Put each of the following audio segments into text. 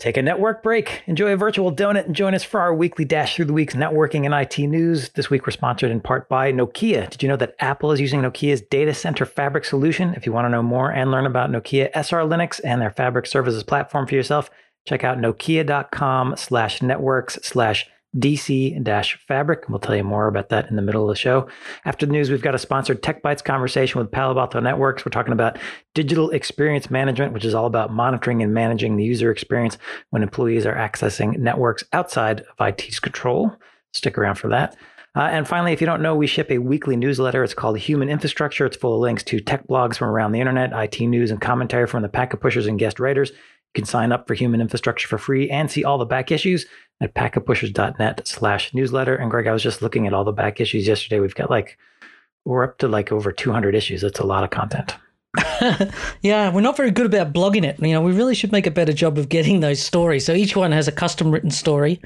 Take a network break, enjoy a virtual donut, and join us for our weekly dash through the week's networking and IT news. This week, we're sponsored in part by Nokia. Did you know that Apple is using Nokia's data center fabric solution? If you want to know more and learn about Nokia SR Linux and their fabric services platform for yourself, check out nokia.com slash networks slash DC Fabric. We'll tell you more about that in the middle of the show. After the news, we've got a sponsored Tech Bytes conversation with Palo Alto Networks. We're talking about digital experience management, which is all about monitoring and managing the user experience when employees are accessing networks outside of IT's control. Stick around for that. Uh, and finally, if you don't know, we ship a weekly newsletter. It's called Human Infrastructure. It's full of links to tech blogs from around the internet, IT news, and commentary from the packet pushers and guest writers. You can sign up for Human Infrastructure for free and see all the back issues at packetpushers.net slash newsletter. And Greg, I was just looking at all the back issues yesterday. We've got like, we're up to like over 200 issues. That's a lot of content. yeah, we're not very good about blogging it. You know, we really should make a better job of getting those stories. So each one has a custom written story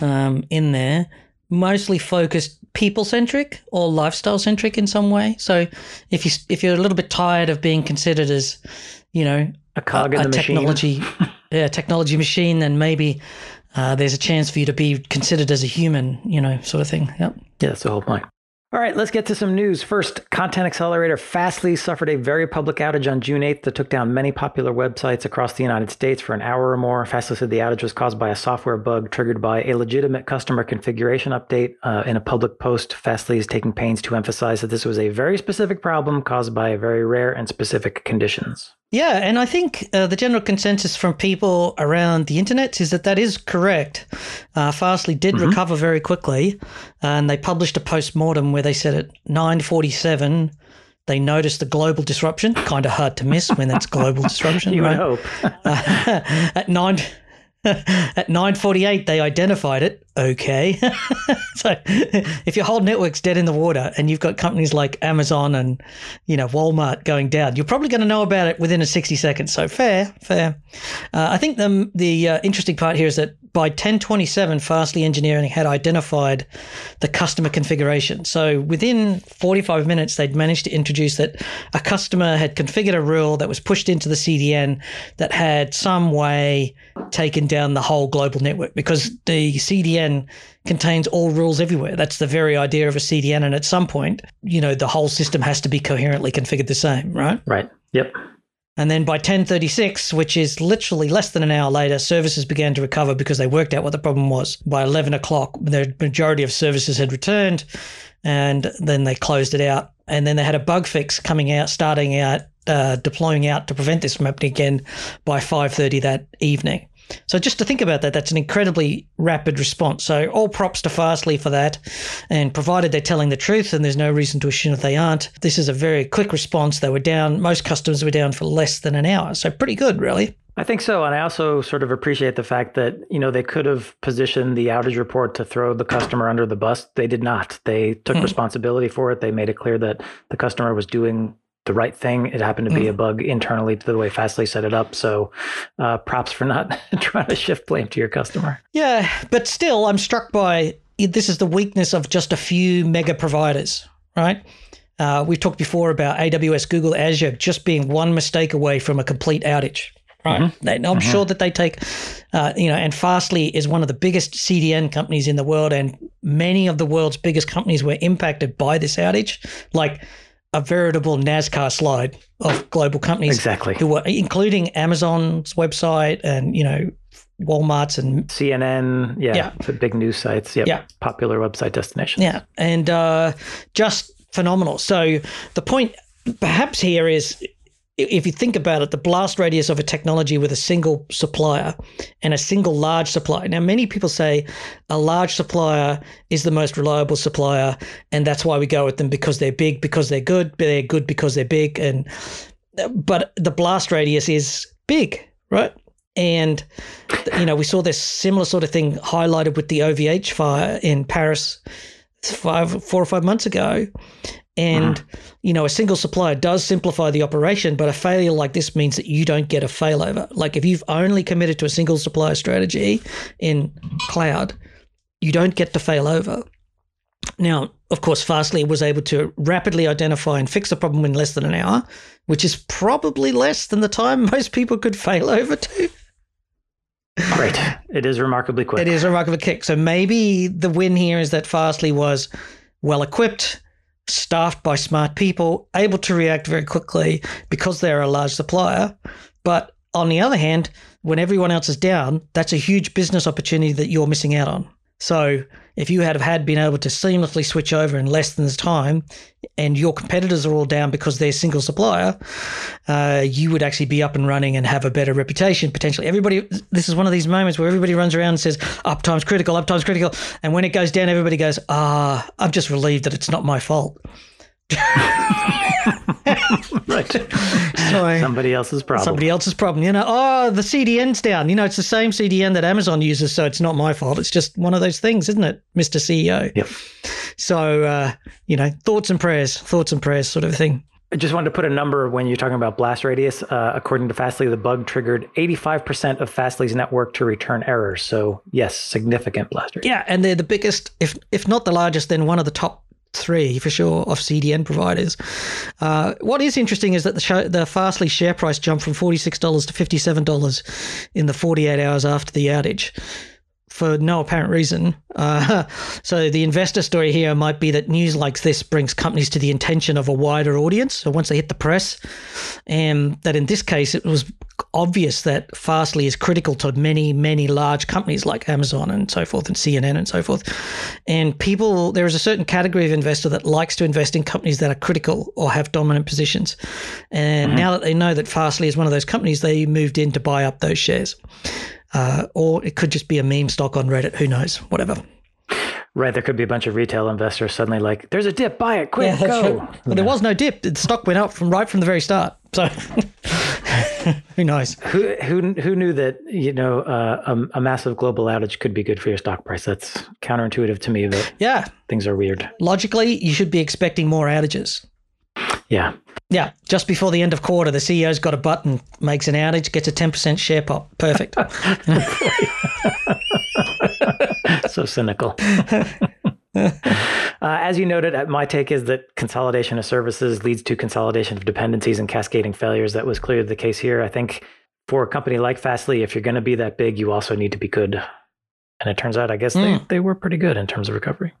um, in there, mostly focused people centric or lifestyle centric in some way. So if you if you're a little bit tired of being considered as, you know, a cog in a, the technology, yeah, technology machine, then maybe uh, there's a chance for you to be considered as a human, you know, sort of thing. Yep. Yeah, that's the whole point. All right, let's get to some news. First, Content Accelerator Fastly suffered a very public outage on June 8th that took down many popular websites across the United States for an hour or more. Fastly said the outage was caused by a software bug triggered by a legitimate customer configuration update. Uh, in a public post, Fastly is taking pains to emphasize that this was a very specific problem caused by very rare and specific conditions. Yeah, and I think uh, the general consensus from people around the internet is that that is correct. Uh, Fastly did mm-hmm. recover very quickly, and they published a post mortem where they said at 9:47 they noticed the global disruption. Kind of hard to miss when that's global disruption. you right? hope. at nine. At 9:48 they identified it. Okay. so if your whole network's dead in the water and you've got companies like Amazon and you know Walmart going down, you're probably going to know about it within a 60 seconds. So fair, fair. Uh, I think the the uh, interesting part here is that by 1027 Fastly Engineering had identified the customer configuration. So within 45 minutes they'd managed to introduce that a customer had configured a rule that was pushed into the CDN that had some way taken down the whole global network because the CDN contains all rules everywhere. That's the very idea of a CDN. And at some point, you know, the whole system has to be coherently configured the same, right? Right. Yep. And then by 1036, which is literally less than an hour later, services began to recover because they worked out what the problem was. By 11 o'clock, the majority of services had returned and then they closed it out. And then they had a bug fix coming out, starting out, uh, deploying out to prevent this from happening again by 5.30 that evening. So just to think about that, that's an incredibly rapid response. So all props to Fastly for that. And provided they're telling the truth, and there's no reason to assume that they aren't, this is a very quick response. They were down, most customers were down for less than an hour. So pretty good, really. I think so. And I also sort of appreciate the fact that, you know, they could have positioned the outage report to throw the customer under the bus. They did not. They took mm. responsibility for it. They made it clear that the customer was doing the right thing. It happened to be mm. a bug internally to the way Fastly set it up. So uh, props for not trying to shift blame to your customer. Yeah, but still, I'm struck by this is the weakness of just a few mega providers, right? Uh, we talked before about AWS, Google, Azure just being one mistake away from a complete outage. Right. Mm-hmm. They, I'm mm-hmm. sure that they take, uh, you know, and Fastly is one of the biggest CDN companies in the world, and many of the world's biggest companies were impacted by this outage. Like a veritable NASCAR slide of global companies. Exactly. Who were including Amazon's website and, you know, Walmart's and CNN. Yeah. yeah. Big news sites. Yep. Yeah. Popular website destinations. Yeah. And uh, just phenomenal. So the point perhaps here is if you think about it, the blast radius of a technology with a single supplier and a single large supplier. Now, many people say a large supplier is the most reliable supplier, and that's why we go with them because they're big, because they're good, but they're good because they're big, and but the blast radius is big, right? And you know, we saw this similar sort of thing highlighted with the OVH fire in Paris five, four or five months ago, and, you know, a single supplier does simplify the operation, but a failure like this means that you don't get a failover. Like if you've only committed to a single supplier strategy in cloud, you don't get to fail over. Now, of course, Fastly was able to rapidly identify and fix the problem in less than an hour, which is probably less than the time most people could fail over to. Right. It is remarkably quick. It is a remarkably quick. So maybe the win here is that Fastly was well equipped, staffed by smart people, able to react very quickly because they're a large supplier. But on the other hand, when everyone else is down, that's a huge business opportunity that you're missing out on. So if you had have had been able to seamlessly switch over in less than this time, and your competitors are all down because they're single supplier, uh, you would actually be up and running and have a better reputation potentially. Everybody, this is one of these moments where everybody runs around and says uptime's critical, uptime's critical, and when it goes down, everybody goes, ah, I'm just relieved that it's not my fault. Right. So, Somebody else's problem. somebody else's problem. You know, oh, the CDN's down. You know, it's the same CDN that Amazon uses, so it's not my fault. It's just one of those things, isn't it, Mr. CEO? Yep. So, uh, you know, thoughts and prayers, thoughts and prayers sort of thing. I just wanted to put a number when you're talking about blast radius. Uh, according to Fastly, the bug triggered 85% of Fastly's network to return errors. So, yes, significant blast radius. Yeah, and they're the biggest, if if not the largest, then one of the top three for sure of CDN providers. Uh, what is interesting is that the show, the Fastly share price jumped from forty six dollars to fifty seven dollars in the forty eight hours after the outage. For no apparent reason. Uh, so, the investor story here might be that news like this brings companies to the attention of a wider audience. So, once they hit the press, and that in this case, it was obvious that Fastly is critical to many, many large companies like Amazon and so forth, and CNN and so forth. And people, there is a certain category of investor that likes to invest in companies that are critical or have dominant positions. And now that they know that Fastly is one of those companies, they moved in to buy up those shares. Uh, or it could just be a meme stock on Reddit. Who knows? Whatever. Right. There could be a bunch of retail investors suddenly like, there's a dip, buy it, quick, that's go. true. But there was no dip. The stock went up from right from the very start. So who knows? Who, who, who knew that, you know, uh, a, a massive global outage could be good for your stock price? That's counterintuitive to me, but Yeah. things are weird. Logically, you should be expecting more outages. Yeah. Yeah, just before the end of quarter, the CEO's got a button, makes an outage, gets a 10% share pop. Perfect. so cynical. uh, as you noted, uh, my take is that consolidation of services leads to consolidation of dependencies and cascading failures. That was clearly the case here. I think for a company like Fastly, if you're going to be that big, you also need to be good. And it turns out, I guess they, Mm. they were pretty good in terms of recovery.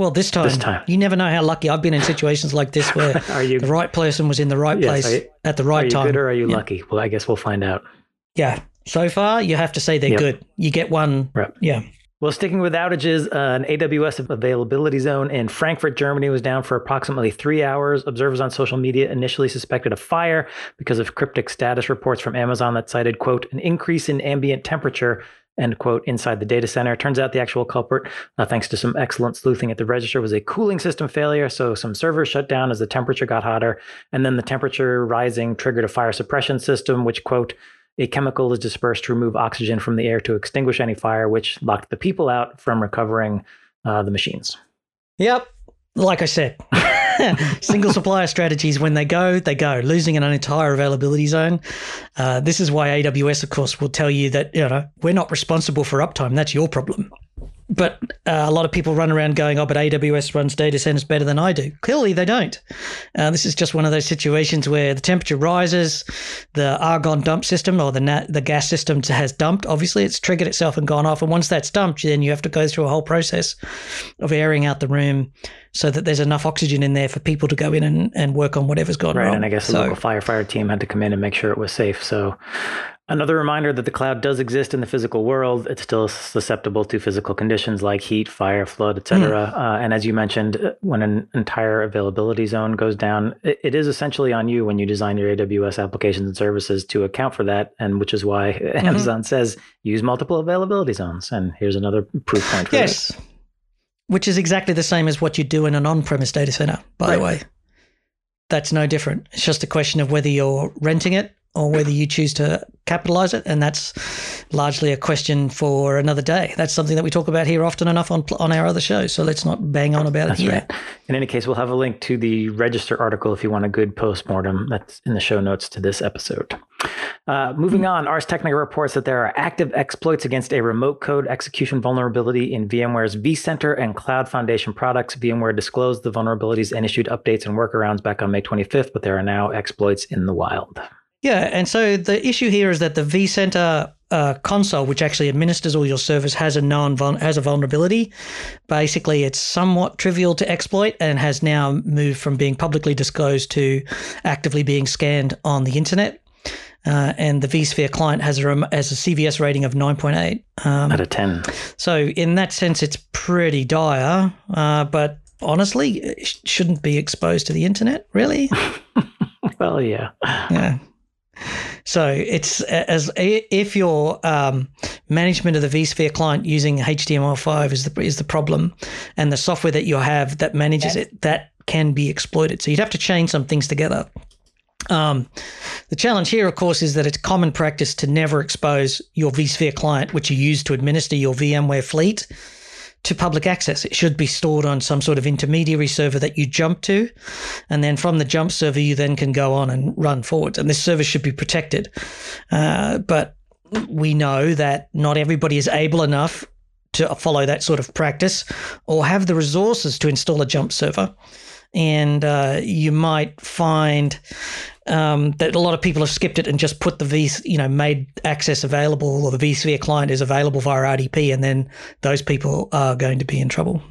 Well, this time, This time. you never know how lucky I've been in situations like this where Are you the right person was in the right Yes, place are you- at the are right you time. good or are you Yeah. lucky? Well, I guess we'll find out. Yeah. So far, you have to say they're Yep. good. You get one. Right. Yeah. Well, sticking with outages, uh, an AWS availability zone in Frankfurt, Germany was down for approximately three hours. Observers on social media initially suspected a fire because of cryptic status reports from Amazon that cited, quote, an increase in ambient temperature, end quote, inside the data center. Turns out the actual culprit, uh, thanks to some excellent sleuthing at the register, was a cooling system failure. So some servers shut down as the temperature got hotter. And then the temperature rising triggered a fire suppression system, which, quote, a chemical is dispersed to remove oxygen from the air to extinguish any fire, which locked the people out from recovering uh, the machines. Yep. Like I said, single supplier strategies, when they go, they go, losing an entire availability zone. Uh, this is why AWS, of course, will tell you that, you know, we're not responsible for uptime. That's your problem. But uh, a lot of people run around going, oh, but AWS runs data centers better than I do. Clearly, they don't. Uh, this is just one of those situations where the temperature rises, the argon dump system or the nat- the gas system has dumped. Obviously, it's triggered itself and gone off. And once that's dumped, then you have to go through a whole process of airing out the room so that there's enough oxygen in there for people to go in and, and work on whatever's gone Right. wrong. And I guess the so, local firefighter team had to come in and make sure it was safe. So another reminder that the cloud does exist in the physical world. It's still susceptible to physical conditions like heat, fire, flood, etc. Uh, and as you mentioned, uh, when an entire availability zone goes down, it, it is essentially on you when you design your AWS applications and services to account for that. And which is why Amazon says use multiple availability zones. And here's another proof point for yes, which is exactly the same as what you do in an on-premise data center. By the way, that's no different. It's just a question of whether you're renting it or whether you choose to capitalize it, and that's largely a question for another day. That's something that we talk about here often enough on on our other shows. So let's not bang on about That's it here. right. In any case, we'll have a link to the register article if you want a good postmortem. That's in the show notes to this episode. Uh, moving on, Ars Technica reports that there are active exploits against a remote code execution vulnerability in VMware's vCenter and Cloud Foundation products. VMware disclosed the vulnerabilities and issued updates and workarounds back on May 25th, but there are now exploits in the wild. Yeah, and so the issue here is that the vCenter uh, console, which actually administers all your servers, has a non has a vulnerability. Basically, it's somewhat trivial to exploit and has now moved from being publicly disclosed to actively being scanned on the internet. Uh, and the vSphere client has a has a CVSS rating of 9.8 um, out of 10. So in that sense, it's pretty dire. Uh, but honestly, it shouldn't be exposed to the internet, really. well, yeah, yeah. So it's as if your um, management of the vSphere client using HTML5 is the is the problem, and the software that you have that manages it that can be exploited. So you'd have to chain some things together. Um, the challenge here, of course, is that it's common practice to never expose your vSphere client, which you use to administer your VMware fleet, to public access. It should be stored on some sort of intermediary server that you jump to. And then from the jump server, you then can go on and run forwards. And this server should be protected. Uh, but we know that not everybody is able enough to follow that sort of practice or have the resources to install a jump server. And uh, you might find um, that a lot of people have skipped it and just put the V, you know, made access available or the vSphere client is available via RDP, and then those people are going to be in trouble.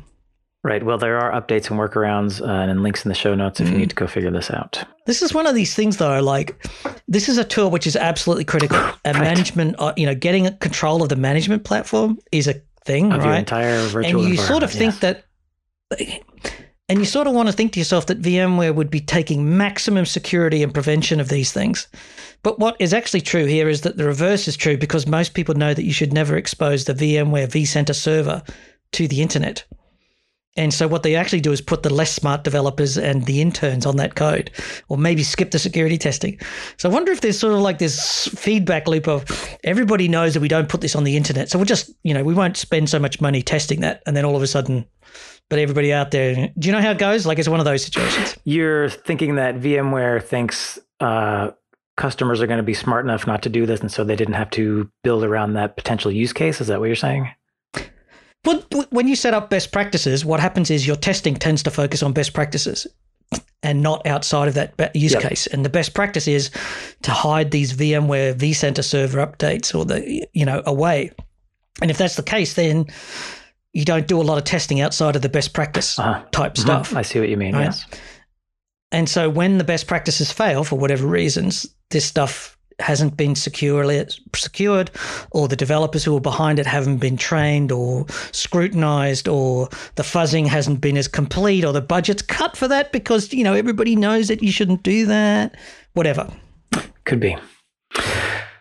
Right. Well, there are updates and workarounds uh, and links in the show notes if mm. you need to go figure this out. This is one of these things, though. Like, this is a tool which is absolutely critical. And right. management, uh, you know, getting control of the management platform is a thing, of right? Your entire virtual. And you sort of think yes. that and you sort of want to think to yourself that VMware would be taking maximum security and prevention of these things. But what is actually true here is that the reverse is true because most people know that you should never expose the VMware vCenter server to the internet. And so what they actually do is put the less smart developers and the interns on that code, or maybe skip the security testing. So I wonder if there's sort of like this feedback loop of everybody knows that we don't put this on the internet. So we'll just, you know, we won't spend so much money testing that. And then all of a sudden but everybody out there, do you know how it goes? Like it's one of those situations. You're thinking that VMware thinks uh, customers are going to be smart enough not to do this, and so they didn't have to build around that potential use case. Is that what you're saying? Well, when you set up best practices, what happens is your testing tends to focus on best practices and not outside of that use yep. case. And the best practice is to hide these VMware vCenter server updates or the you know away. And if that's the case, then you don't do a lot of testing outside of the best practice uh-huh. type mm-hmm. stuff. I see what you mean. Right? Yes. And so when the best practices fail for whatever reasons, this stuff hasn't been securely secured or the developers who are behind it haven't been trained or scrutinized or the fuzzing hasn't been as complete or the budget's cut for that because you know everybody knows that you shouldn't do that whatever could be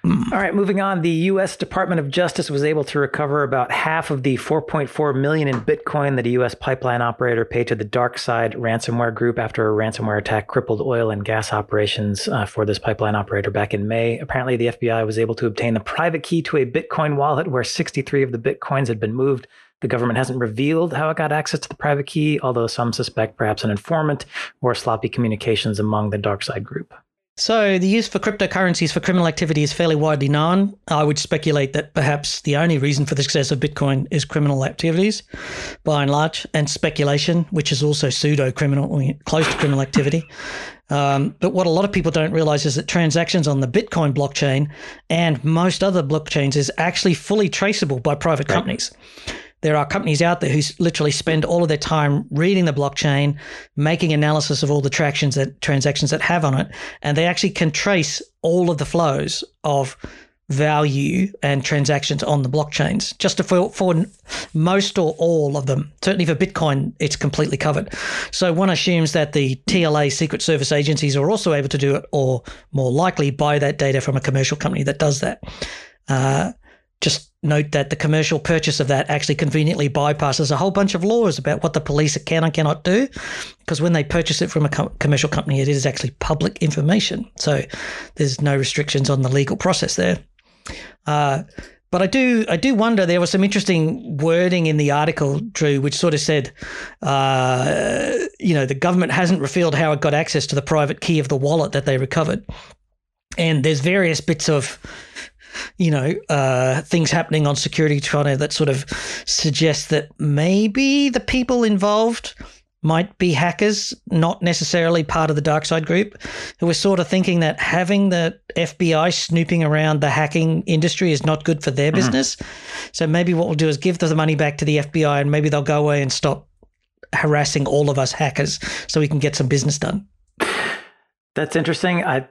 Mm. All right, moving on. The U.S. Department of Justice was able to recover about half of the 4.4 million in Bitcoin that a U.S. pipeline operator paid to the DarkSide ransomware group after a ransomware attack crippled oil and gas operations uh, for this pipeline operator back in May. Apparently, the FBI was able to obtain the private key to a Bitcoin wallet where 63 of the Bitcoins had been moved. The government hasn't revealed how it got access to the private key, although some suspect perhaps an informant or sloppy communications among the DarkSide group. So, the use for cryptocurrencies for criminal activity is fairly widely known. I would speculate that perhaps the only reason for the success of Bitcoin is criminal activities, by and large, and speculation, which is also pseudo criminal, close to criminal activity. Um, but what a lot of people don't realize is that transactions on the Bitcoin blockchain and most other blockchains is actually fully traceable by private right. There are companies out there who literally spend all of their time reading the blockchain, making analysis of all the tractions that transactions that have on it, and they actually can trace all of the flows of value and transactions on the blockchains. Just for for most or all of them, certainly for Bitcoin, it's completely covered. So one assumes that the TLA Secret Service agencies are also able to do it, or more likely buy that data from a commercial company that does that. Uh, just note that the commercial purchase of that actually conveniently bypasses a whole bunch of laws about what the police can and cannot do because when they purchase it from a com- commercial company it is actually public information so there's no restrictions on the legal process there uh, but I do, I do wonder. There was some interesting wording in the article, Drew, which sort of said, uh, you know, the government hasn't revealed how it got access to the private key of the wallet that they recovered, and there's various bits of you know, uh, things happening on Security Twitter that sort of suggest that maybe the people involved might be hackers, not necessarily part of the DarkSide group, who were sort of thinking that having the FBI snooping around the hacking industry is not good for their business. So maybe what we'll do is give the money back to the FBI and maybe they'll go away and stop harassing all of us hackers so we can get some business done. That's interesting. I,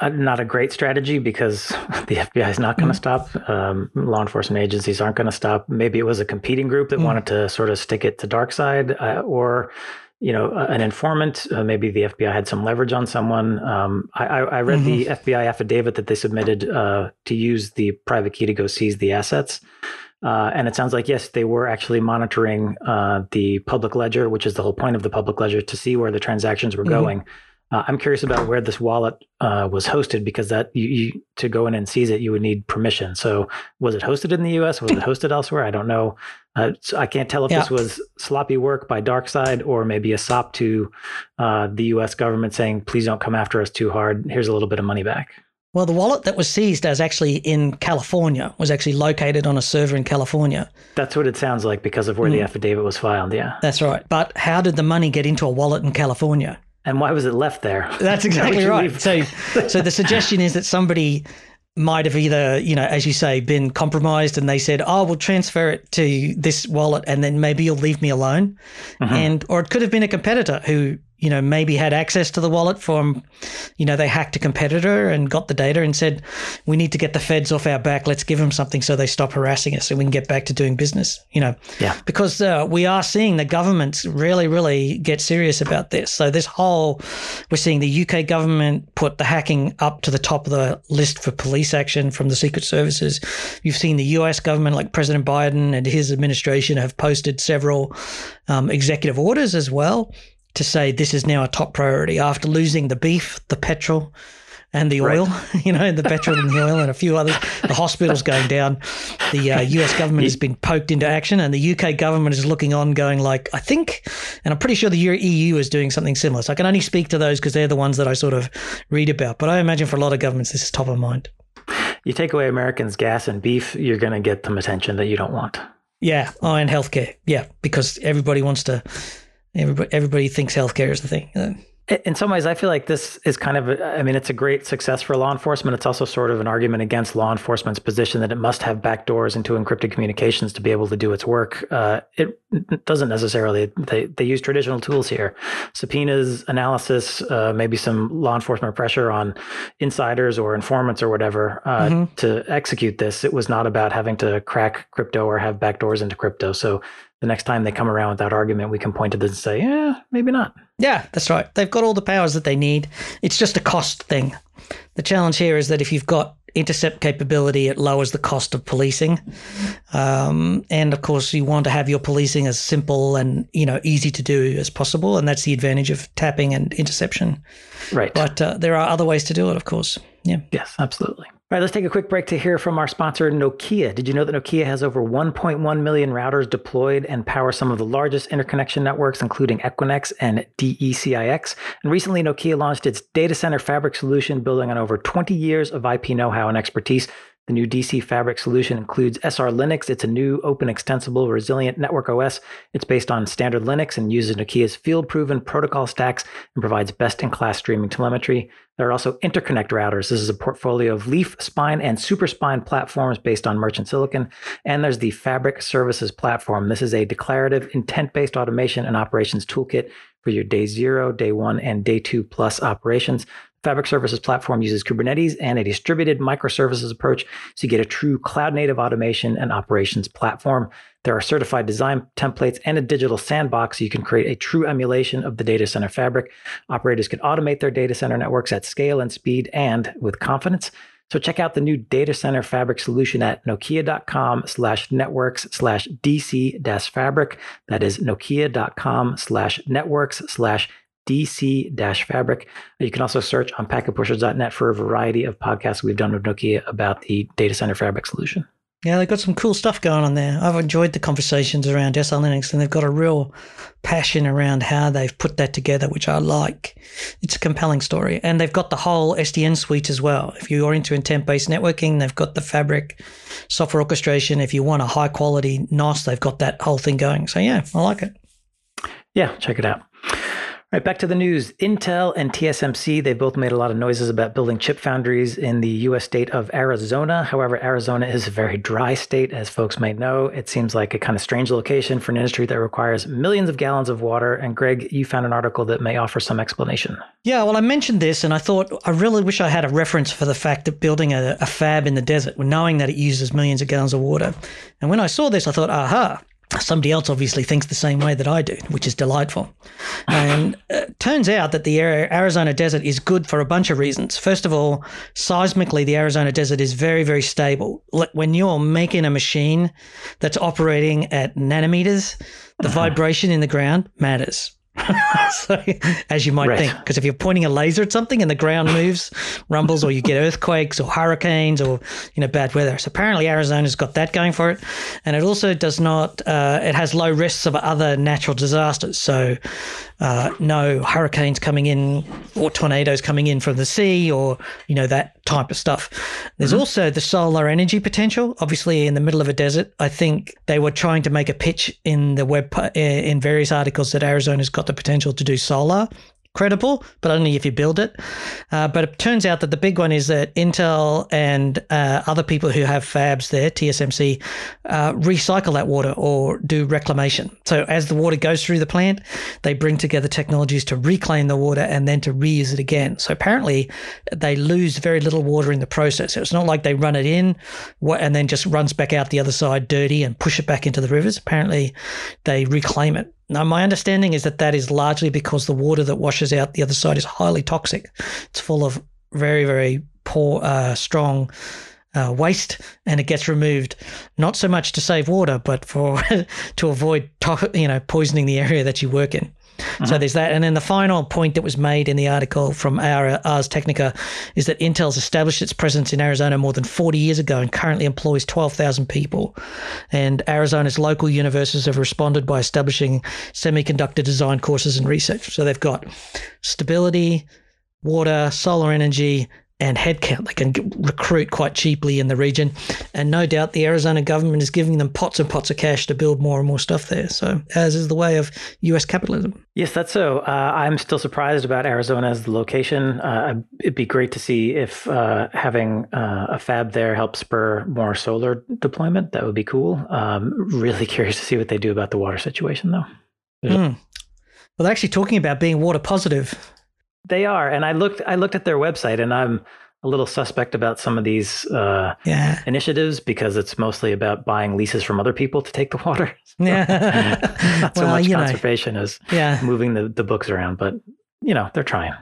uh, not a great strategy because the FBI is not going to mm. stop. Um, law enforcement agencies aren't going to stop. Maybe it was a competing group that mm. wanted to sort of stick it to DarkSide, uh, or you know, an informant. Uh, maybe the FBI had some leverage on someone. Um, I, I, read mm-hmm. the FBI affidavit that they submitted uh, to use the private key to go seize the assets. Uh, and it sounds like yes, they were actually monitoring uh, the public ledger, which is the whole point of the public ledger, to see where the transactions were mm-hmm. going. Uh, I'm curious about where this wallet uh, was hosted because that you, you, to go in and seize it, you would need permission. So was it hosted in the U.S. Was it hosted elsewhere? I don't know. Uh, so I can't tell if yeah. this was sloppy work by DarkSide or maybe a sop to uh, the U.S. government saying, "Please don't come after us too hard. Here's a little bit of money back." Well, the wallet that was seized as actually in California was actually located on a server in California. That's what it sounds like because of where mm. the affidavit was filed. Yeah, that's right. But how did the money get into a wallet in California? And why was it left there? That's exactly right. So, so the suggestion is that somebody might have either, you know, as you say, been compromised and they said, oh, we'll transfer it to this wallet and then maybe you'll leave me alone. Mm-hmm. And, or it could have been a competitor who you know, maybe had access to the wallet from, you know, they hacked a competitor and got the data and said, we need to get the feds off our back. Let's give them something so they stop harassing us and we can get back to doing business, you know. Yeah. Because uh, we are seeing the governments really, really get serious about this. So this whole, we're seeing the UK government put the hacking up to the top of the list for police action from the Secret Services. You've seen the US government, like President Biden and his administration, have posted several um, executive orders as well to say this is now a top priority after losing the beef, the petrol, and the oil, right. you know, the petrol and the oil and a few others. The hospitals going down. The uh, US government has been poked into action, and the UK government is looking on, going like, I think, and I'm pretty sure the EU is doing something similar. So I can only speak to those because they're the ones that I sort of read about. But I imagine for a lot of governments, this is top of mind. You take away Americans' gas and beef, you're going to get some attention that you don't want. Yeah. Oh, and healthcare. Yeah, because everybody wants to Everybody, everybody thinks healthcare is the thing. In some ways, I feel like this is kind of, I mean, it's a great success for law enforcement. It's also sort of an argument against law enforcement's position that it must have backdoors into encrypted communications to be able to do its work. Uh, it doesn't necessarily. They, they use traditional tools here subpoenas, analysis, uh, maybe some law enforcement pressure on insiders or informants or whatever uh, mm-hmm. to execute this. It was not about having to crack crypto or have backdoors into crypto. So the next time they come around with that argument, we can point to this and say, yeah, maybe not. Yeah, that's right. They've got all the powers that they need. It's just a cost thing. The challenge here is that if you've got intercept capability, it lowers the cost of policing. Um, and of course, you want to have your policing as simple and you know easy to do as possible, and that's the advantage of tapping and interception. Right. But uh, there are other ways to do it, of course. Yeah. Yes, absolutely. All right, let's take a quick break to hear from our sponsor, Nokia. Did you know that Nokia has over 1.1 million routers deployed and power some of the largest interconnection networks, including Equinix and DECIX? And recently, Nokia launched its data center fabric solution, building on over 20 years of IP know how and expertise. The new DC Fabric solution includes SR Linux. It's a new open, extensible, resilient network OS. It's based on standard Linux and uses Nokia's field proven protocol stacks and provides best in class streaming telemetry. There are also interconnect routers. This is a portfolio of Leaf, Spine, and Super Spine platforms based on merchant silicon. And there's the Fabric Services platform. This is a declarative, intent based automation and operations toolkit for your day zero, day one, and day two plus operations. Fabric Services platform uses Kubernetes and a distributed microservices approach, so you get a true cloud native automation and operations platform. There are certified design templates and a digital sandbox so you can create a true emulation of the data center fabric. Operators can automate their data center networks at scale and speed and with confidence. So check out the new data center fabric solution at nokia.com slash networks slash DC fabric. That is nokia.com slash networks slash DC-Fabric. You can also search on packetpushers.net for a variety of podcasts we've done with Nokia about the data center fabric solution. Yeah, they've got some cool stuff going on there. I've enjoyed the conversations around SR Linux, and they've got a real passion around how they've put that together, which I like. It's a compelling story. And they've got the whole SDN suite as well. If you're into intent based networking, they've got the Fabric software orchestration. If you want a high quality NOS, they've got that whole thing going. So, yeah, I like it. Yeah, check it out. Right, back to the news. Intel and TSMC, they both made a lot of noises about building chip foundries in the US state of Arizona. However, Arizona is a very dry state, as folks may know. It seems like a kind of strange location for an industry that requires millions of gallons of water. And Greg, you found an article that may offer some explanation. Yeah, well, I mentioned this and I thought I really wish I had a reference for the fact that building a, a fab in the desert, knowing that it uses millions of gallons of water. And when I saw this, I thought, aha, somebody else obviously thinks the same way that I do, which is delightful. And it uh, turns out that the Arizona desert is good for a bunch of reasons. First of all, seismically, the Arizona desert is very, very stable. When you're making a machine that's operating at nanometers, the uh-huh. vibration in the ground matters. so, as you might right. think, because if you're pointing a laser at something and the ground moves, rumbles, or you get earthquakes or hurricanes or you know bad weather. So apparently Arizona's got that going for it, and it also does not. Uh, it has low risks of other natural disasters. So uh, no hurricanes coming in or tornadoes coming in from the sea or you know that type of stuff. There's mm-hmm. also the solar energy potential. Obviously, in the middle of a desert, I think they were trying to make a pitch in the web uh, in various articles that Arizona's got the potential to do solar credible, but only if you build it. Uh, but it turns out that the big one is that Intel and uh, other people who have fabs there, TSMC, uh, recycle that water or do reclamation. So as the water goes through the plant, they bring together technologies to reclaim the water and then to reuse it again. So apparently they lose very little water in the process. So it's not like they run it in and then just runs back out the other side dirty and push it back into the rivers. Apparently they reclaim it. Now, my understanding is that that is largely because the water that washes out the other side is highly toxic. It's full of very, very poor, uh, strong uh, waste, and it gets removed not so much to save water, but for to avoid to- you know poisoning the area that you work in. Mm-hmm. So there's that. And then the final point that was made in the article from our Ars Technica is that Intel's established its presence in Arizona more than 40 years ago and currently employs 12,000 people. And Arizona's local universities have responded by establishing semiconductor design courses and research. So they've got stability, water, solar energy, and headcount. They can recruit quite cheaply in the region. And no doubt the Arizona government is giving them pots and pots of cash to build more and more stuff there. So, as is the way of US capitalism. Yes, that's so. Uh, I'm still surprised about Arizona as the location. Uh, it'd be great to see if uh, having uh, a fab there helps spur more solar deployment. That would be cool. Um, really curious to see what they do about the water situation, though. Mm. Well, they're actually talking about being water positive they are, and I looked. I looked at their website, and I'm a little suspect about some of these uh, yeah. initiatives because it's mostly about buying leases from other people to take the water. Yeah, not so well, much conservation know, as yeah. moving the, the books around, but you know they're trying.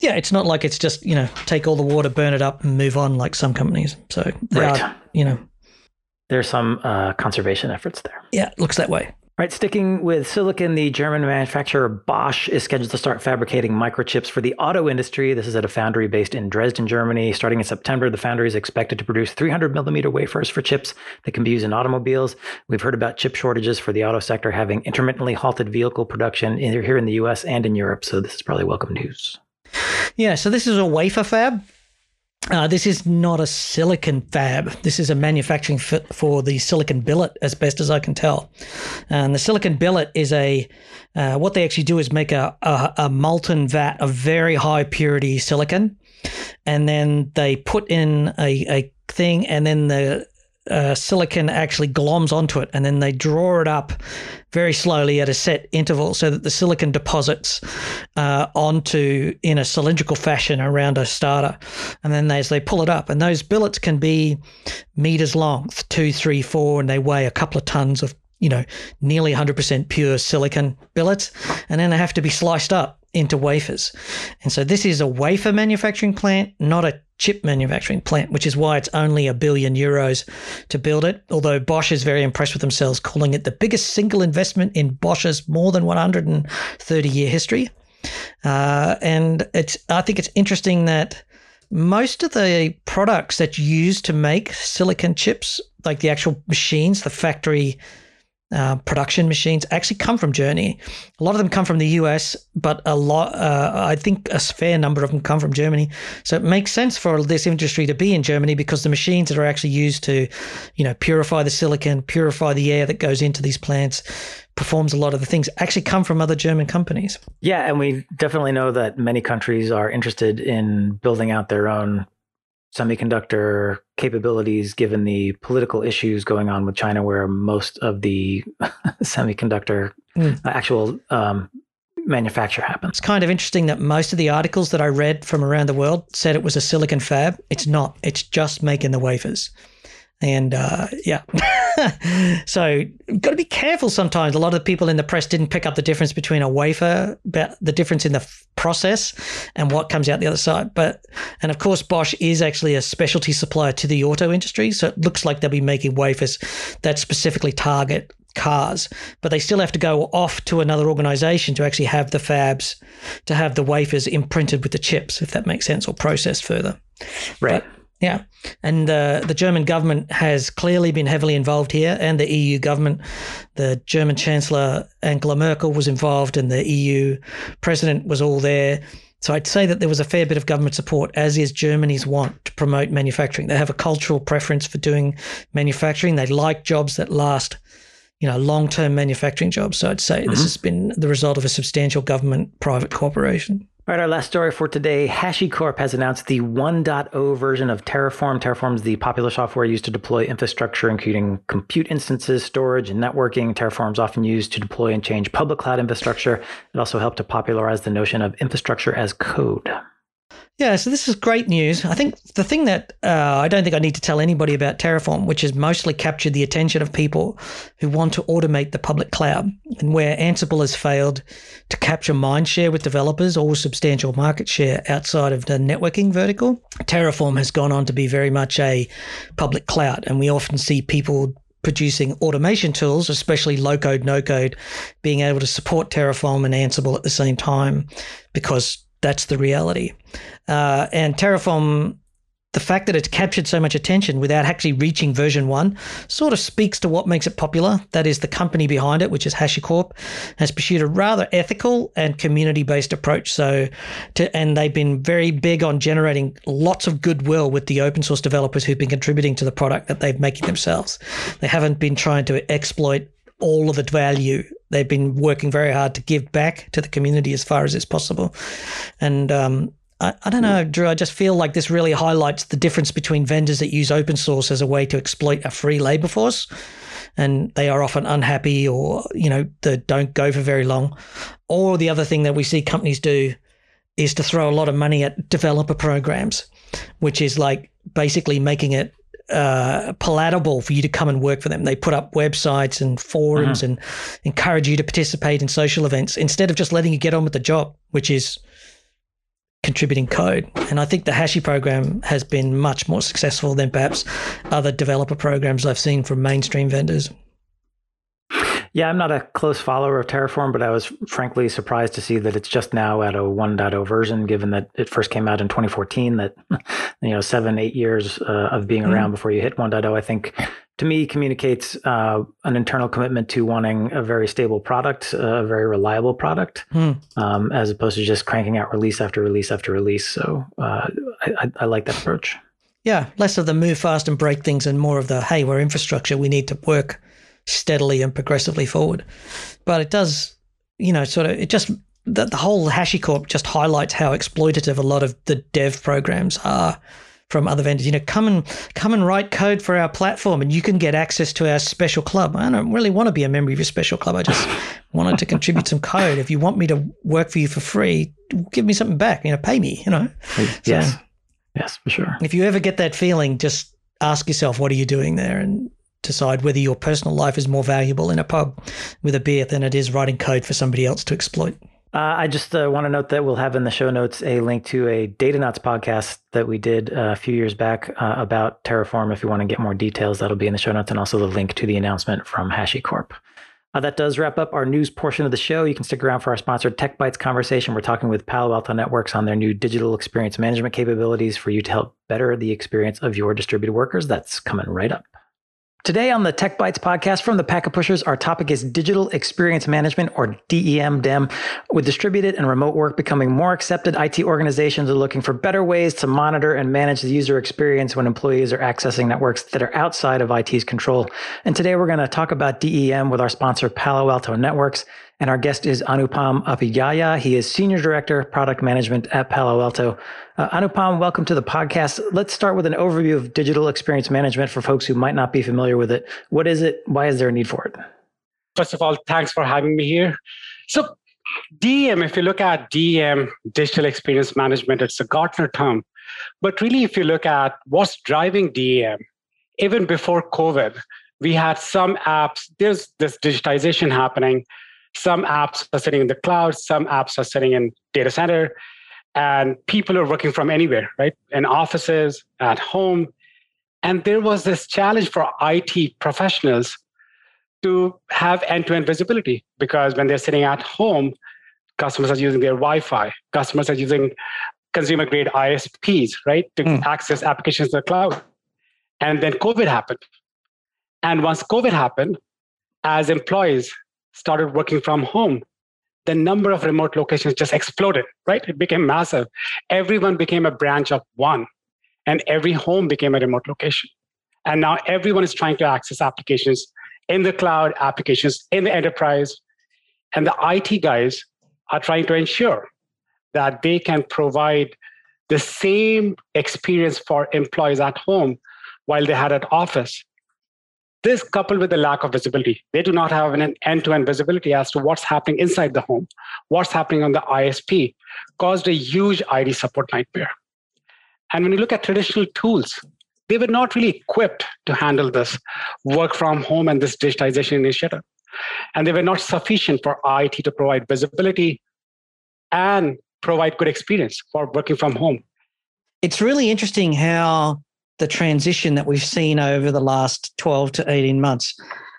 Yeah, it's not like it's just you know take all the water, burn it up, and move on like some companies. So right. Are, you know, there's some uh, conservation efforts there. Yeah, it looks that way. Right, sticking with silicon, the German manufacturer Bosch is scheduled to start fabricating microchips for the auto industry. This is at a foundry based in Dresden, Germany. Starting in September, the foundry is expected to produce 300 millimeter wafers for chips that can be used in automobiles. We've heard about chip shortages for the auto sector having intermittently halted vehicle production here in the US and in Europe. So this is probably welcome news. Yeah, so this is a wafer fab. Uh, this is not a silicon fab. This is a manufacturing fit for the silicon billet, as best as I can tell. And the silicon billet is a uh, what they actually do is make a, a, a molten vat of very high purity silicon, and then they put in a, a thing, and then the uh, silicon actually gloms onto it, and then they draw it up very slowly at a set interval so that the silicon deposits uh, onto in a cylindrical fashion around a starter. And then as they pull it up, and those billets can be meters long, two, three, four, and they weigh a couple of tons of you know, nearly 100% pure silicon billets, and then they have to be sliced up into wafers. And so this is a wafer manufacturing plant, not a chip manufacturing plant, which is why it's only a billion euros to build it. Although Bosch is very impressed with themselves, calling it the biggest single investment in Bosch's more than 130 year history. Uh, and it's, I think it's interesting that most of the products that you use to make silicon chips, like the actual machines, the factory uh, production machines actually come from Germany. A lot of them come from the US, but a lot, uh, I think, a fair number of them come from Germany. So it makes sense for this industry to be in Germany because the machines that are actually used to, you know, purify the silicon, purify the air that goes into these plants, performs a lot of the things actually come from other German companies. Yeah, and we definitely know that many countries are interested in building out their own semiconductor capabilities given the political issues going on with China, where most of the semiconductor mm. actual um, manufacture happens. It's kind of interesting that most of the articles that I read from around the world said it was a silicon fab. It's not, it's just making the wafers. And uh, yeah, so got to be careful sometimes. A lot of the people in the press didn't pick up the difference between a wafer, but the difference in the process, and what comes out the other side. But and of course, Bosch is actually a specialty supplier to the auto industry, so it looks like they'll be making wafers that specifically target cars, but they still have to go off to another organization to actually have the fabs, to have the wafers imprinted with the chips, if that makes sense, or processed further. Right. But yeah, and uh, the German government has clearly been heavily involved here, and the EU government. The German Chancellor Angela Merkel was involved, and the EU President was all there. So I'd say that there was a fair bit of government support, as is Germany's want to promote manufacturing. They have a cultural preference for doing manufacturing. They like jobs that last, you know, long-term manufacturing jobs. So I'd say mm-hmm. this has been the result of a substantial government-private cooperation. All right, our last story for today HashiCorp has announced the 1.0 version of Terraform. Terraform is the popular software used to deploy infrastructure, including compute instances, storage, and networking. Terraform is often used to deploy and change public cloud infrastructure. It also helped to popularize the notion of infrastructure as code. Yeah, so this is great news. I think the thing that uh, I don't think I need to tell anybody about Terraform, which has mostly captured the attention of people who want to automate the public cloud, and where Ansible has failed to capture mind share with developers or substantial market share outside of the networking vertical, Terraform has gone on to be very much a public cloud, and we often see people producing automation tools, especially low code, no code, being able to support Terraform and Ansible at the same time because that's the reality. Uh, and Terraform, the fact that it's captured so much attention without actually reaching version one sort of speaks to what makes it popular. That is, the company behind it, which is HashiCorp, has pursued a rather ethical and community based approach. So, to, and they've been very big on generating lots of goodwill with the open source developers who've been contributing to the product that they're making themselves. They haven't been trying to exploit all of the value. They've been working very hard to give back to the community as far as it's possible. And um, I, I, don't know, Drew. I just feel like this really highlights the difference between vendors that use open source as a way to exploit a free labor force, and they are often unhappy or you know they don't go for very long, or the other thing that we see companies do is to throw a lot of money at developer programs, which is like basically making it uh, palatable for you to come and work for them. They put up websites and forums uh-huh. and encourage you to participate in social events instead of just letting you get on with the job, which is contributing code. And I think the Hashi program has been much more successful than perhaps other developer programs I've seen from mainstream vendors. Yeah, I'm not a close follower of Terraform, but I was frankly surprised to see that it's just now at a 1.0 version, given that it first came out in 2014. That you know, seven, eight years uh, of being mm-hmm. around before you hit 1.0, I think to me communicates uh, an internal commitment to wanting a very stable product, a very reliable product, mm. um, as opposed to just cranking out release after release after release. So uh, I, I, like that approach. Yeah, less of the move fast and break things, and more of the hey, we're infrastructure. We need to work steadily and progressively forward. But it does, you know, sort of, it just, the, the whole HashiCorp just highlights how exploitative a lot of the dev programs are from other vendors. You know, come and come and write code for our platform, and you can get access to our special club. I don't really want to be a member of your special club. I just wanted to contribute some code. If you want me to work for you for free, give me something back. You know, pay me. You know. Yes. So, yes, for sure. If you ever get that feeling, just ask yourself, what are you doing there, and decide whether your personal life is more valuable in a pub with a beer than it is writing code for somebody else to exploit. Uh, I just uh, want to note that we'll have in the show notes a link to a Data Datanauts podcast that we did uh, a few years back uh, about Terraform. If you want to get more details, that'll be in the show notes and also the link to the announcement from HashiCorp. Uh, that does wrap up our news portion of the show. You can stick around for our sponsored Tech Bytes conversation. We're talking with Palo Alto Networks on their new digital experience management capabilities for you to help better the experience of your distributed workers. That's coming right up. Today on the Tech Bytes podcast from the Packet Pushers, our topic is digital experience management or DEM DEM. With distributed and remote work becoming more accepted, IT organizations are looking for better ways to monitor and manage the user experience when employees are accessing networks that are outside of IT's control. And today we're going to talk about DEM with our sponsor Palo Alto Networks. And our guest is Anupam Upadhyaya. He is Senior Director, Product Management at Palo Alto. Uh, Anupam, welcome to the podcast. Let's start with an overview of digital experience management for folks who might not be familiar with it. What is it? Why is there a need for it? First of all, thanks for having me here. So, DM, if you look at DM, digital experience management, it's a Gartner term. But really, if you look at what's driving DM, even before COVID, we had some apps, there's this digitization happening some apps are sitting in the cloud, some apps are sitting in data center, and people are working from anywhere, right? In offices, at home. And there was this challenge for IT professionals to have end-to-end visibility because when they're sitting at home, customers are using their Wi-Fi, customers are using consumer-grade ISPs, right, to mm. access applications in the cloud. And then COVID happened. And once COVID happened, as employees, started working from home, the number of remote locations just exploded, right? It became massive. Everyone became a branch of one, and every home became a remote location. And now everyone is trying to access applications in the cloud, applications in the enterprise. And the IT guys are trying to ensure that they can provide the same experience for employees at home while they had at office this, coupled with the lack of visibility, they do not have an end to end visibility as to what's happening inside the home, what's happening on the ISP, caused a huge IT support nightmare. And when you look at traditional tools, they were not really equipped to handle this work from home and this digitization initiative. And they were not sufficient for IT to provide visibility and provide good experience for working from home. It's really interesting how the transition that we've seen over the last 12 to 18 months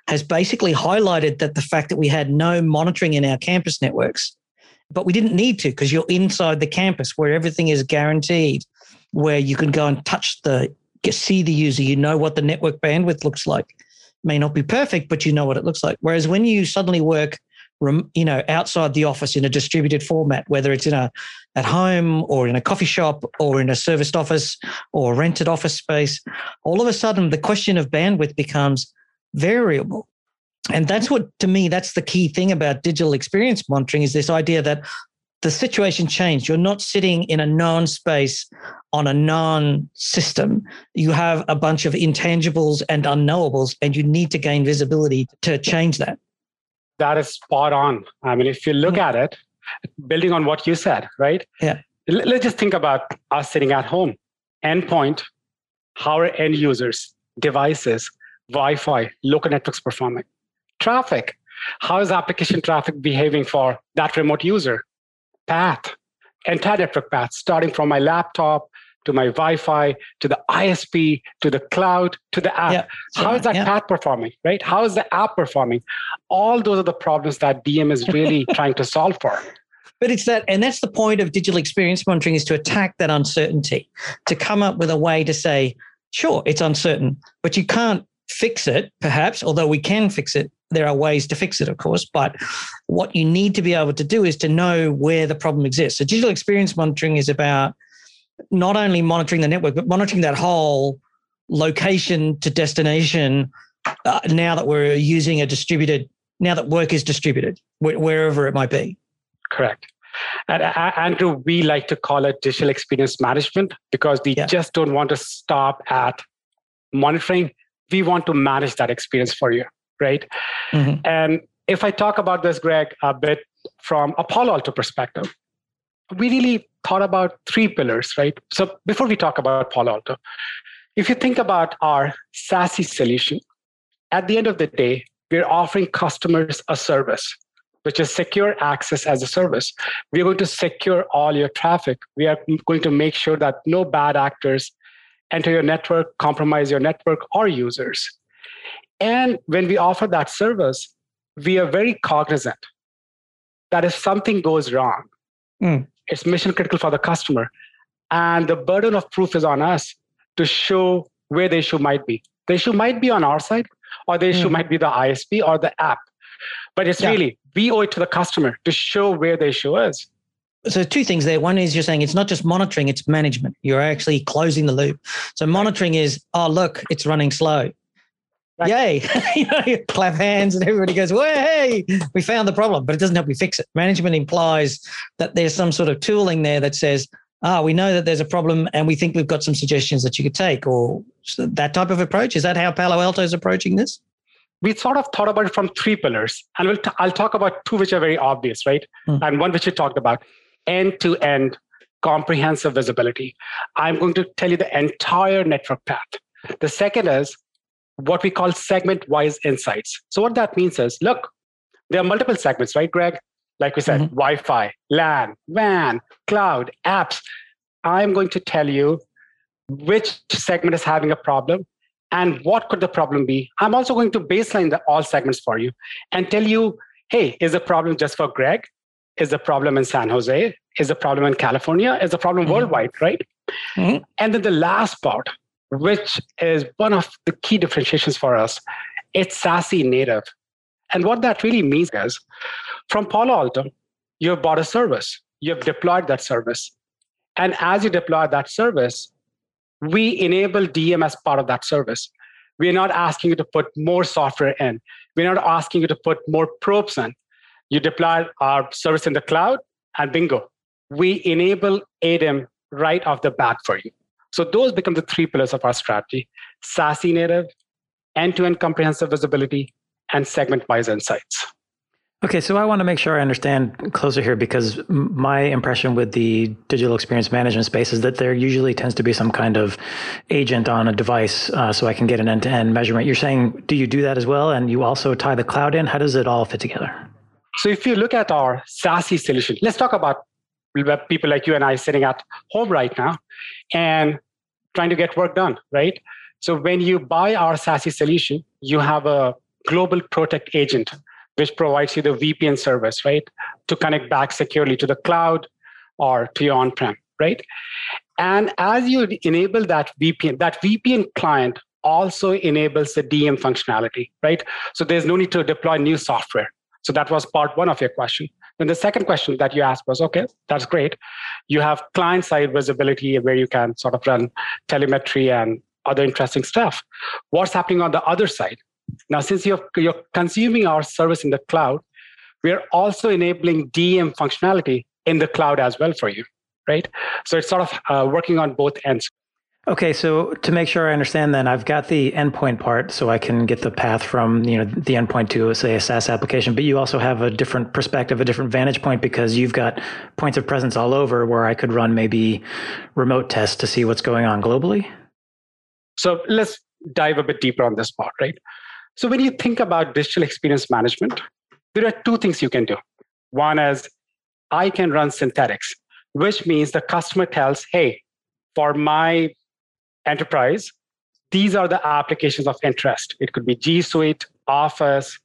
has basically highlighted that the fact that we had no monitoring in our campus networks, but we didn't need to because you're inside the campus where everything is guaranteed, where you can go and touch the, see the user, you know what the network bandwidth looks like. May not be perfect, but you know what it looks like. Whereas when you suddenly work you know outside the office in a distributed format whether it's in a at home or in a coffee shop or in a serviced office or rented office space all of a sudden the question of bandwidth becomes variable. And that's what to me that's the key thing about digital experience monitoring is this idea that the situation changed. You're not sitting in a known space on a known system. You have a bunch of intangibles and unknowables and you need to gain visibility to change that that is spot on. I mean, if you look mm-hmm. at it, building on what you said, right? Yeah. Let's just think about us sitting at home. Endpoint, how are end users, devices, Wi-Fi, local networks performing? Traffic, how is application traffic behaving for that remote user? Path, entire network path, starting from my laptop to my Wi-Fi, to the ISP, to the cloud, to the app. Yeah. How is that path performing, right? How is the app performing? All those are the problems that DEM is really trying to solve for. But it's that, and that's the point of digital experience monitoring is to attack that uncertainty, to come up with a way to say, sure, it's uncertain, but you can't fix it, perhaps, although we can fix it. There are ways to fix it, of course, but what you need to be able to do is to know where the problem exists. So, digital experience monitoring is about not only monitoring the network, but monitoring that whole location to destination uh, now that we're using a distributed, now that work is distributed, wh- wherever it might be. Correct. And uh, Andrew, we like to call it digital experience management because we yeah. just don't want to stop at monitoring. We want to manage that experience for you, right? Mm-hmm. And if I talk about this, Greg, a bit from a Palo Alto perspective, we really thought about three pillars, right? So before we talk about Palo Alto, if you think about our SASE solution, at the end of the day, we're offering customers a service, which is secure access as a service. We're going to secure all your traffic. We are going to make sure that no bad actors enter your network, compromise your network or users. And when we offer that service, we are very cognizant that if something goes wrong, mm it's mission critical for the customer. And the burden of proof is on us to show where the issue might be. The issue might be on our side, or the issue mm. might be the ISP or the app. But it's yeah. really, we owe it to the customer to show where the issue is. So two things there. One is you're saying it's not just monitoring, it's management. You're actually closing the loop. So monitoring is, oh, look, it's running slow. Right. Yay. you know, clap hands and everybody goes, well, hey, we found the problem, but it doesn't help you fix it. Management implies that there's some sort of tooling there that says, ah, we know that there's a problem and we think we've got some suggestions that you could take or that type of approach. Is that how Palo Alto is approaching this? We sort of thought about it from three pillars. And we'll t- I'll talk about two which are very obvious, right? Mm. And one which you talked about end to end comprehensive visibility. I'm going to tell you the entire network path. The second is what we call segment wise insights. So, what that means is look, there are multiple segments, right, Greg? Like we said, mm-hmm. Wi Fi, LAN, WAN, cloud, apps. I'm going to tell you which segment is having a problem and what could the problem be. I'm also going to baseline the all segments for you and tell you hey, is the problem just for Greg? Is the problem in San Jose? Is the problem in California? Is the problem mm-hmm. worldwide, right? Mm-hmm. And then the last part, which is one of the key differentiations for us. It's SASE native. And what that really means is from Palo Alto, you've bought a service, you've deployed that service. And as you deploy that service, we enable DM as part of that service. We're not asking you to put more software in. We're not asking you to put more probes in. You deploy our service in the cloud, and bingo, we enable ADEM right off the bat for you. So those become the three pillars of our strategy SASE native, end to end comprehensive visibility, and segment wise insights. Okay, so I want to make sure I understand closer here because my impression with the digital experience management space is that there usually tends to be some kind of agent on a device uh, so I can get an end to end measurement. You're saying, do you do that as well? And you also tie the cloud in? How does it all fit together? So if you look at our SASE solution, let's talk about people like you and I sitting at home right now and trying to get work done, right? So when you buy our SASE solution, you have a global protect agent, which provides you the VPN service, right? To connect mm-hmm. back securely to the cloud or to your on-prem, right? And as you enable that VPN, that VPN client also enables the DM functionality, right? So there's no need to deploy new software. So that was part one of your question. Then the second question that you asked was, okay, that's great. You have client side visibility where you can sort of run telemetry and other interesting stuff. What's happening on the other side? Now, since you're, you're consuming our service in the cloud, we're also enabling DM functionality in the cloud as well for you, right? So it's sort of uh, working on both ends. Okay, so to make sure I understand, then I've got the endpoint part, so I can get the path from you know the endpoint to say a SaaS application. But you also have a different perspective, a different vantage point, because you've got points of presence all over where I could run maybe remote tests to see what's going on globally. So let's dive a bit deeper on this part, right? So when you think about digital experience management, there are two things you can do. One is I can run synthetics, which means the customer tells, "Hey, for my enterprise, these are the applications of interest. It could be G Suite, Office,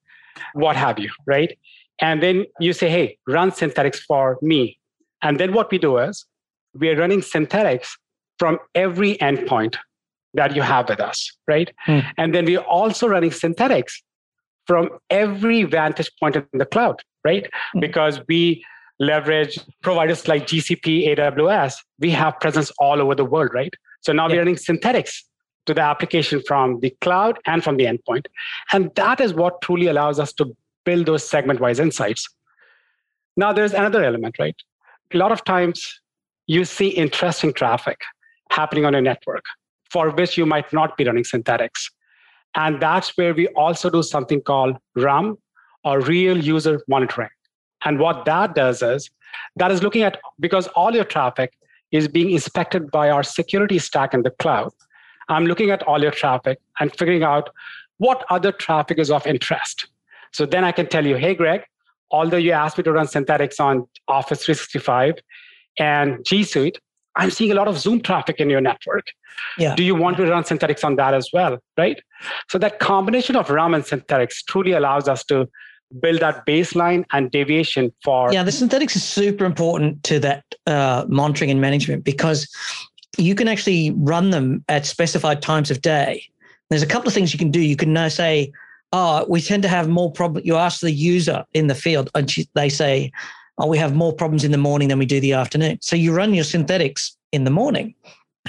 what have you, right? And then you say, hey, run synthetics for me. And then what we do is we are running synthetics from every endpoint that you have with us, right? Mm. And then we're also running synthetics from every vantage point in the cloud, right? Mm. Because we leverage providers like GCP, AWS, we have presence all over the world, right? So now yeah. we're running synthetics to the application from the cloud and from the endpoint. And that is what truly allows us to build those segment wise insights. Now, there's another element, right? A lot of times you see interesting traffic happening on a network for which you might not be running synthetics. And that's where we also do something called RUM or real user monitoring. And what that does is that is looking at because all your traffic is being inspected by our security stack in the cloud. I'm looking at all your traffic and figuring out what other traffic is of interest. So then I can tell you, hey, Greg, although you asked me to run synthetics on Office 365 and G Suite, I'm seeing a lot of Zoom traffic in your network. Yeah. Do you want to run synthetics on that as well? Right. So that combination of RUM and synthetics truly allows us to build that baseline and deviation for. Yeah, the synthetics is super important to that uh, monitoring and management because you can actually run them at specified times of day. There's a couple of things you can do. You can now say, oh, we tend to have more problems. You ask the user in the field, and they say, oh, we have more problems in the morning than we do the afternoon. So you run your synthetics in the morning.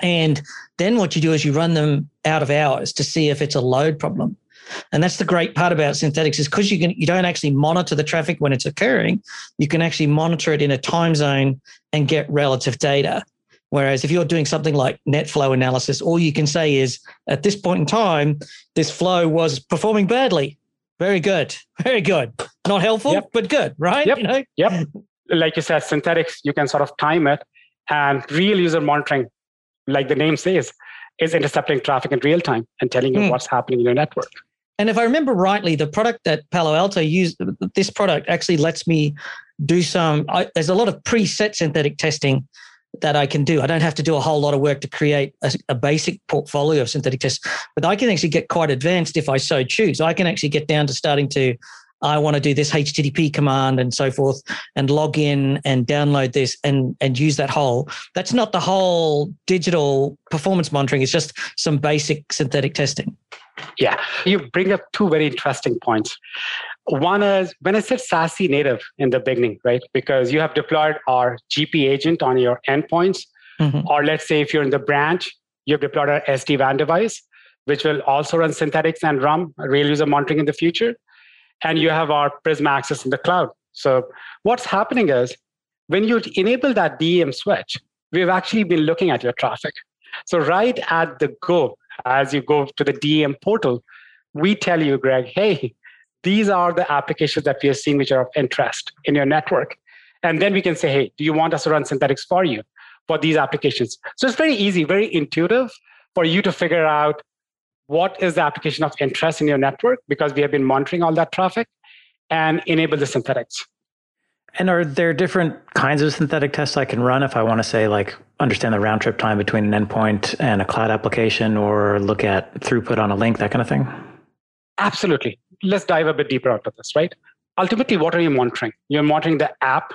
And then what you do is you run them out of hours to see if it's a load problem. And that's the great part about synthetics is because you can you don't actually monitor the traffic when it's occurring, you can actually monitor it in a time zone and get relative data. Whereas if you're doing something like NetFlow analysis, all you can say is at this point in time, this flow was performing badly. Very good. Very good. Not helpful, yep. but good, right? Yep. You know? Yep. Like you said, synthetics, you can sort of time it and real user monitoring, like the name says, is intercepting traffic in real time and telling you mm. what's happening in your network. And if I remember rightly, the product that Palo Alto used, this product actually lets me do some, I, there's a lot of preset synthetic testing that I can do. I don't have to do a whole lot of work to create a, a, basic portfolio of synthetic tests, but I can actually get quite advanced if I so choose. I can actually get down to starting to, I want to do this HTTP command and so forth, and log in and download this and and use that whole. That's not the whole digital performance monitoring. It's just some basic synthetic testing. Yeah, you bring up two very interesting points. One is when I said SASE native in the beginning, right? Because you have deployed our GP agent on your endpoints, mm-hmm. or let's say if you're in the branch, you've deployed our SD WAN device, which will also run synthetics and RUM, real user monitoring in the future. And you have our Prisma access in the cloud. So what's happening is when you enable that DEM switch, we've actually been looking at your traffic. So right at the go, as you go to the DEM portal, we tell you, Greg, hey, these are the applications that we are seeing which are of interest in your network. And then we can say, hey, do you want us to run synthetics for you for these applications? So it's very easy, very intuitive for you to figure out what is the application of interest in your network because we have been monitoring all that traffic and enable the synthetics. And are there different kinds of synthetic tests I can run if I want to say like understand the round trip time between an endpoint and a cloud application or look at throughput on a link, that kind of thing? Absolutely let's dive a bit deeper into this, right? Ultimately, what are you monitoring? You're monitoring the app,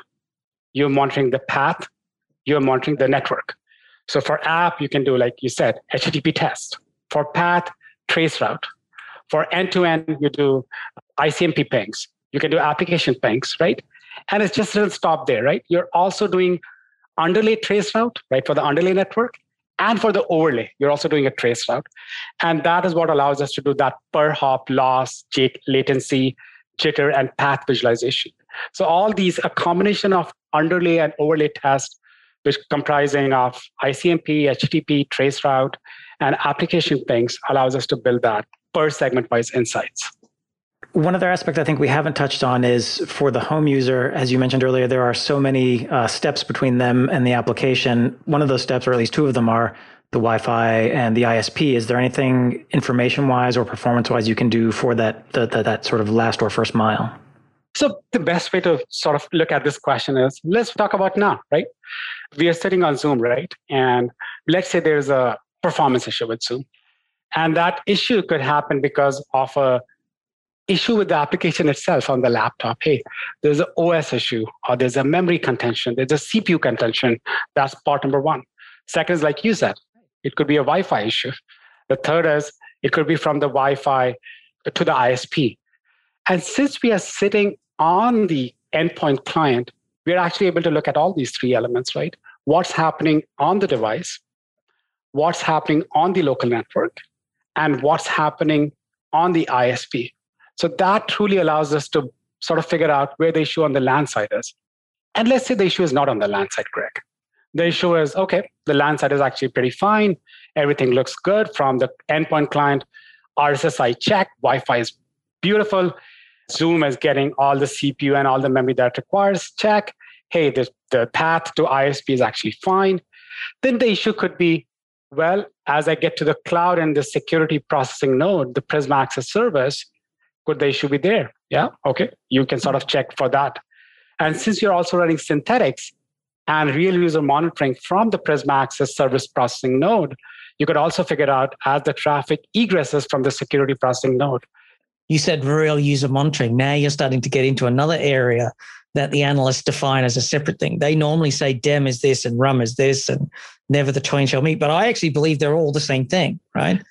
you're monitoring the path, you're monitoring the network. So for app, you can do, like you said, HTTP test. For path, trace route. For end to end, you do ICMP pings. You can do application pings, right? And it just doesn't stop there, right? You're also doing underlay trace route, right, for the underlay network. And for the overlay, you're also doing a trace route. And that is what allows us to do that per hop loss, latency, jitter, and path visualization. So all these, a combination of underlay and overlay tests, which comprising of ICMP, HTTP, trace route, and application pings allows us to build that per segment wise insights. One other aspect I think we haven't touched on is for the home user, as you mentioned earlier, there are so many uh, steps between them and the application. One of those steps, or at least two of them, are the Wi-Fi and the ISP. Is there anything information-wise or performance-wise you can do for that the, that sort of last or first mile? So the best way to sort of look at this question is let's talk about now, right? We are sitting on Zoom, right? And let's say there's a performance issue with Zoom. And that issue could happen because of a issue with the application itself on the laptop. Hey, there's an OS issue, or there's a memory contention, there's a CPU contention. That's part number one. Second is like you said, it could be a Wi-Fi issue. The third is it could be from the Wi-Fi to the ISP. And since we are sitting on the endpoint client, we're actually able to look at all these three elements, right? What's happening on the device, what's happening on the local network, and what's happening on the ISP. So that truly allows us to sort of figure out where the issue on the LAN side is. And let's say the issue is not on the LAN side, Greg. The issue is okay, the LAN side is actually pretty fine. Everything looks good from the endpoint client. RSSI check, Wi Fi is beautiful. Zoom is getting all the CPU and all the memory that requires check. Hey, the, the path to ISP is actually fine. Then the issue could be well, as I get to the cloud and the security processing node, the Prisma Access service, could the issue be there? Yeah, okay. You can sort of check for that. And since you're also running synthetics and real user monitoring from the Prisma Access service processing node, you could also figure out as the traffic egresses from the security processing node. You said real user monitoring. Now you're starting to get into another area that the analysts define as a separate thing. They normally say DEM is this and RUM is this and never the twain shall meet. But I actually believe they're all the same thing, right?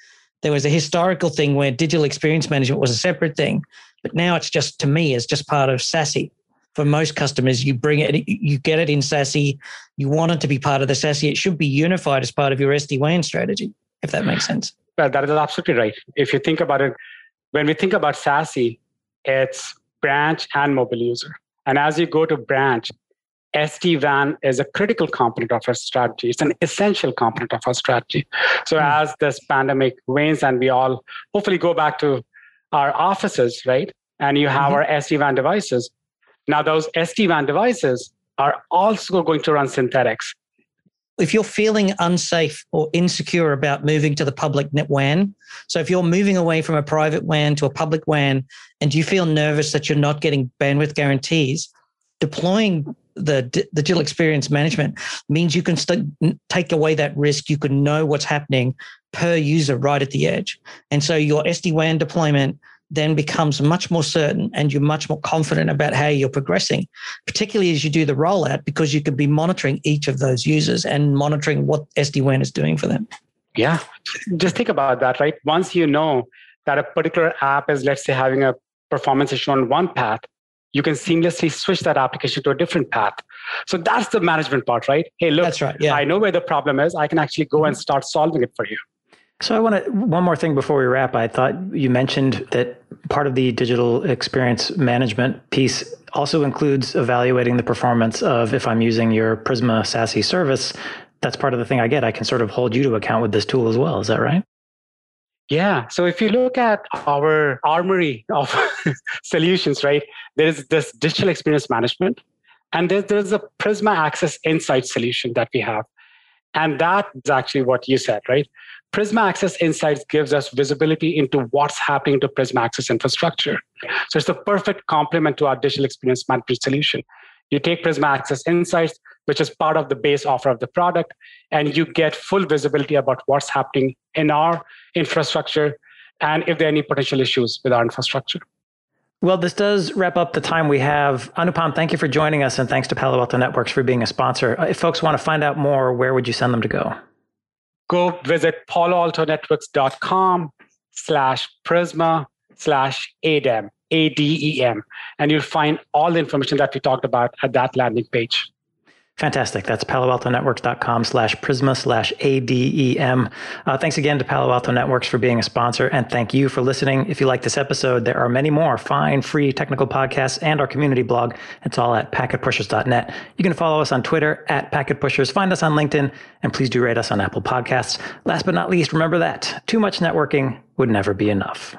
There was a historical thing where digital experience management was a separate thing, but now it's just to me, it's just part of SASE. For most customers, you bring it, you get it in SASE. You want it to be part of the SASE. It should be unified as part of your SD WAN strategy, if that makes sense. Well, that is absolutely right. If you think about it, when we think about SASE, it's branch and mobile user. And as you go to branch, SD WAN is a critical component of our strategy. It's an essential component of our strategy. So mm. as this pandemic wanes and we all hopefully go back to our offices, right? And you have mm-hmm. our SD WAN devices. Now those SD WAN devices are also going to run synthetics. If you're feeling unsafe or insecure about moving to the public net WAN, so if you're moving away from a private WAN to a public WAN and you feel nervous that you're not getting bandwidth guarantees, deploying the digital experience management means you can st- take away that risk. You can know what's happening per user right at the edge. And so your SD WAN deployment then becomes much more certain and you're much more confident about how you're progressing, particularly as you do the rollout, because you can be monitoring each of those users and monitoring what SD WAN is doing for them. Yeah. Just think about that, right? Once you know that a particular app is, let's say, having a performance issue on one path, you can seamlessly switch that application to a different path. So that's the management part, right? Hey, look, that's right. Yeah. I know where the problem is. I can actually go and mm-hmm. start solving it for you. So I want to one more thing before we wrap. I thought you mentioned that part of the digital experience management piece also includes evaluating the performance of if I'm using your Prisma SASE service. That's part of the thing I get. I can sort of hold you to account with this tool as well. Is that right? Yeah. So if you look at our armory of solutions, right, there is this digital experience management, and there's, there's a Prisma Access Insight solution that we have. And that is actually what you said, right? Prisma Access Insights gives us visibility into what's happening to Prisma Access infrastructure. So it's the perfect complement to our digital experience management solution. You take Prisma Access Insights, which is part of the base offer of the product, and you get full visibility about what's happening in our infrastructure and if there are any potential issues with our infrastructure. Well, this does wrap up the time we have. Anupam, thank you for joining us, and thanks to Palo Alto Networks for being a sponsor. Uh, if folks want to find out more, where would you send them to go? Go visit paloaltonetworks.com slash prisma slash ADEM, A-D-E-M, and you'll find all the information that we talked about at that landing page. Fantastic. That's paloaltonetworks.com slash prisma slash ADEM. Uh, thanks again to Palo Alto Networks for being a sponsor. And thank you for listening. If you like this episode, there are many more fine, free technical podcasts and our community blog. It's all at packetpushers.net. You can follow us on Twitter at packetpushers, find us on LinkedIn, and please do rate us on Apple Podcasts. Last but not least, remember that too much networking would never be enough.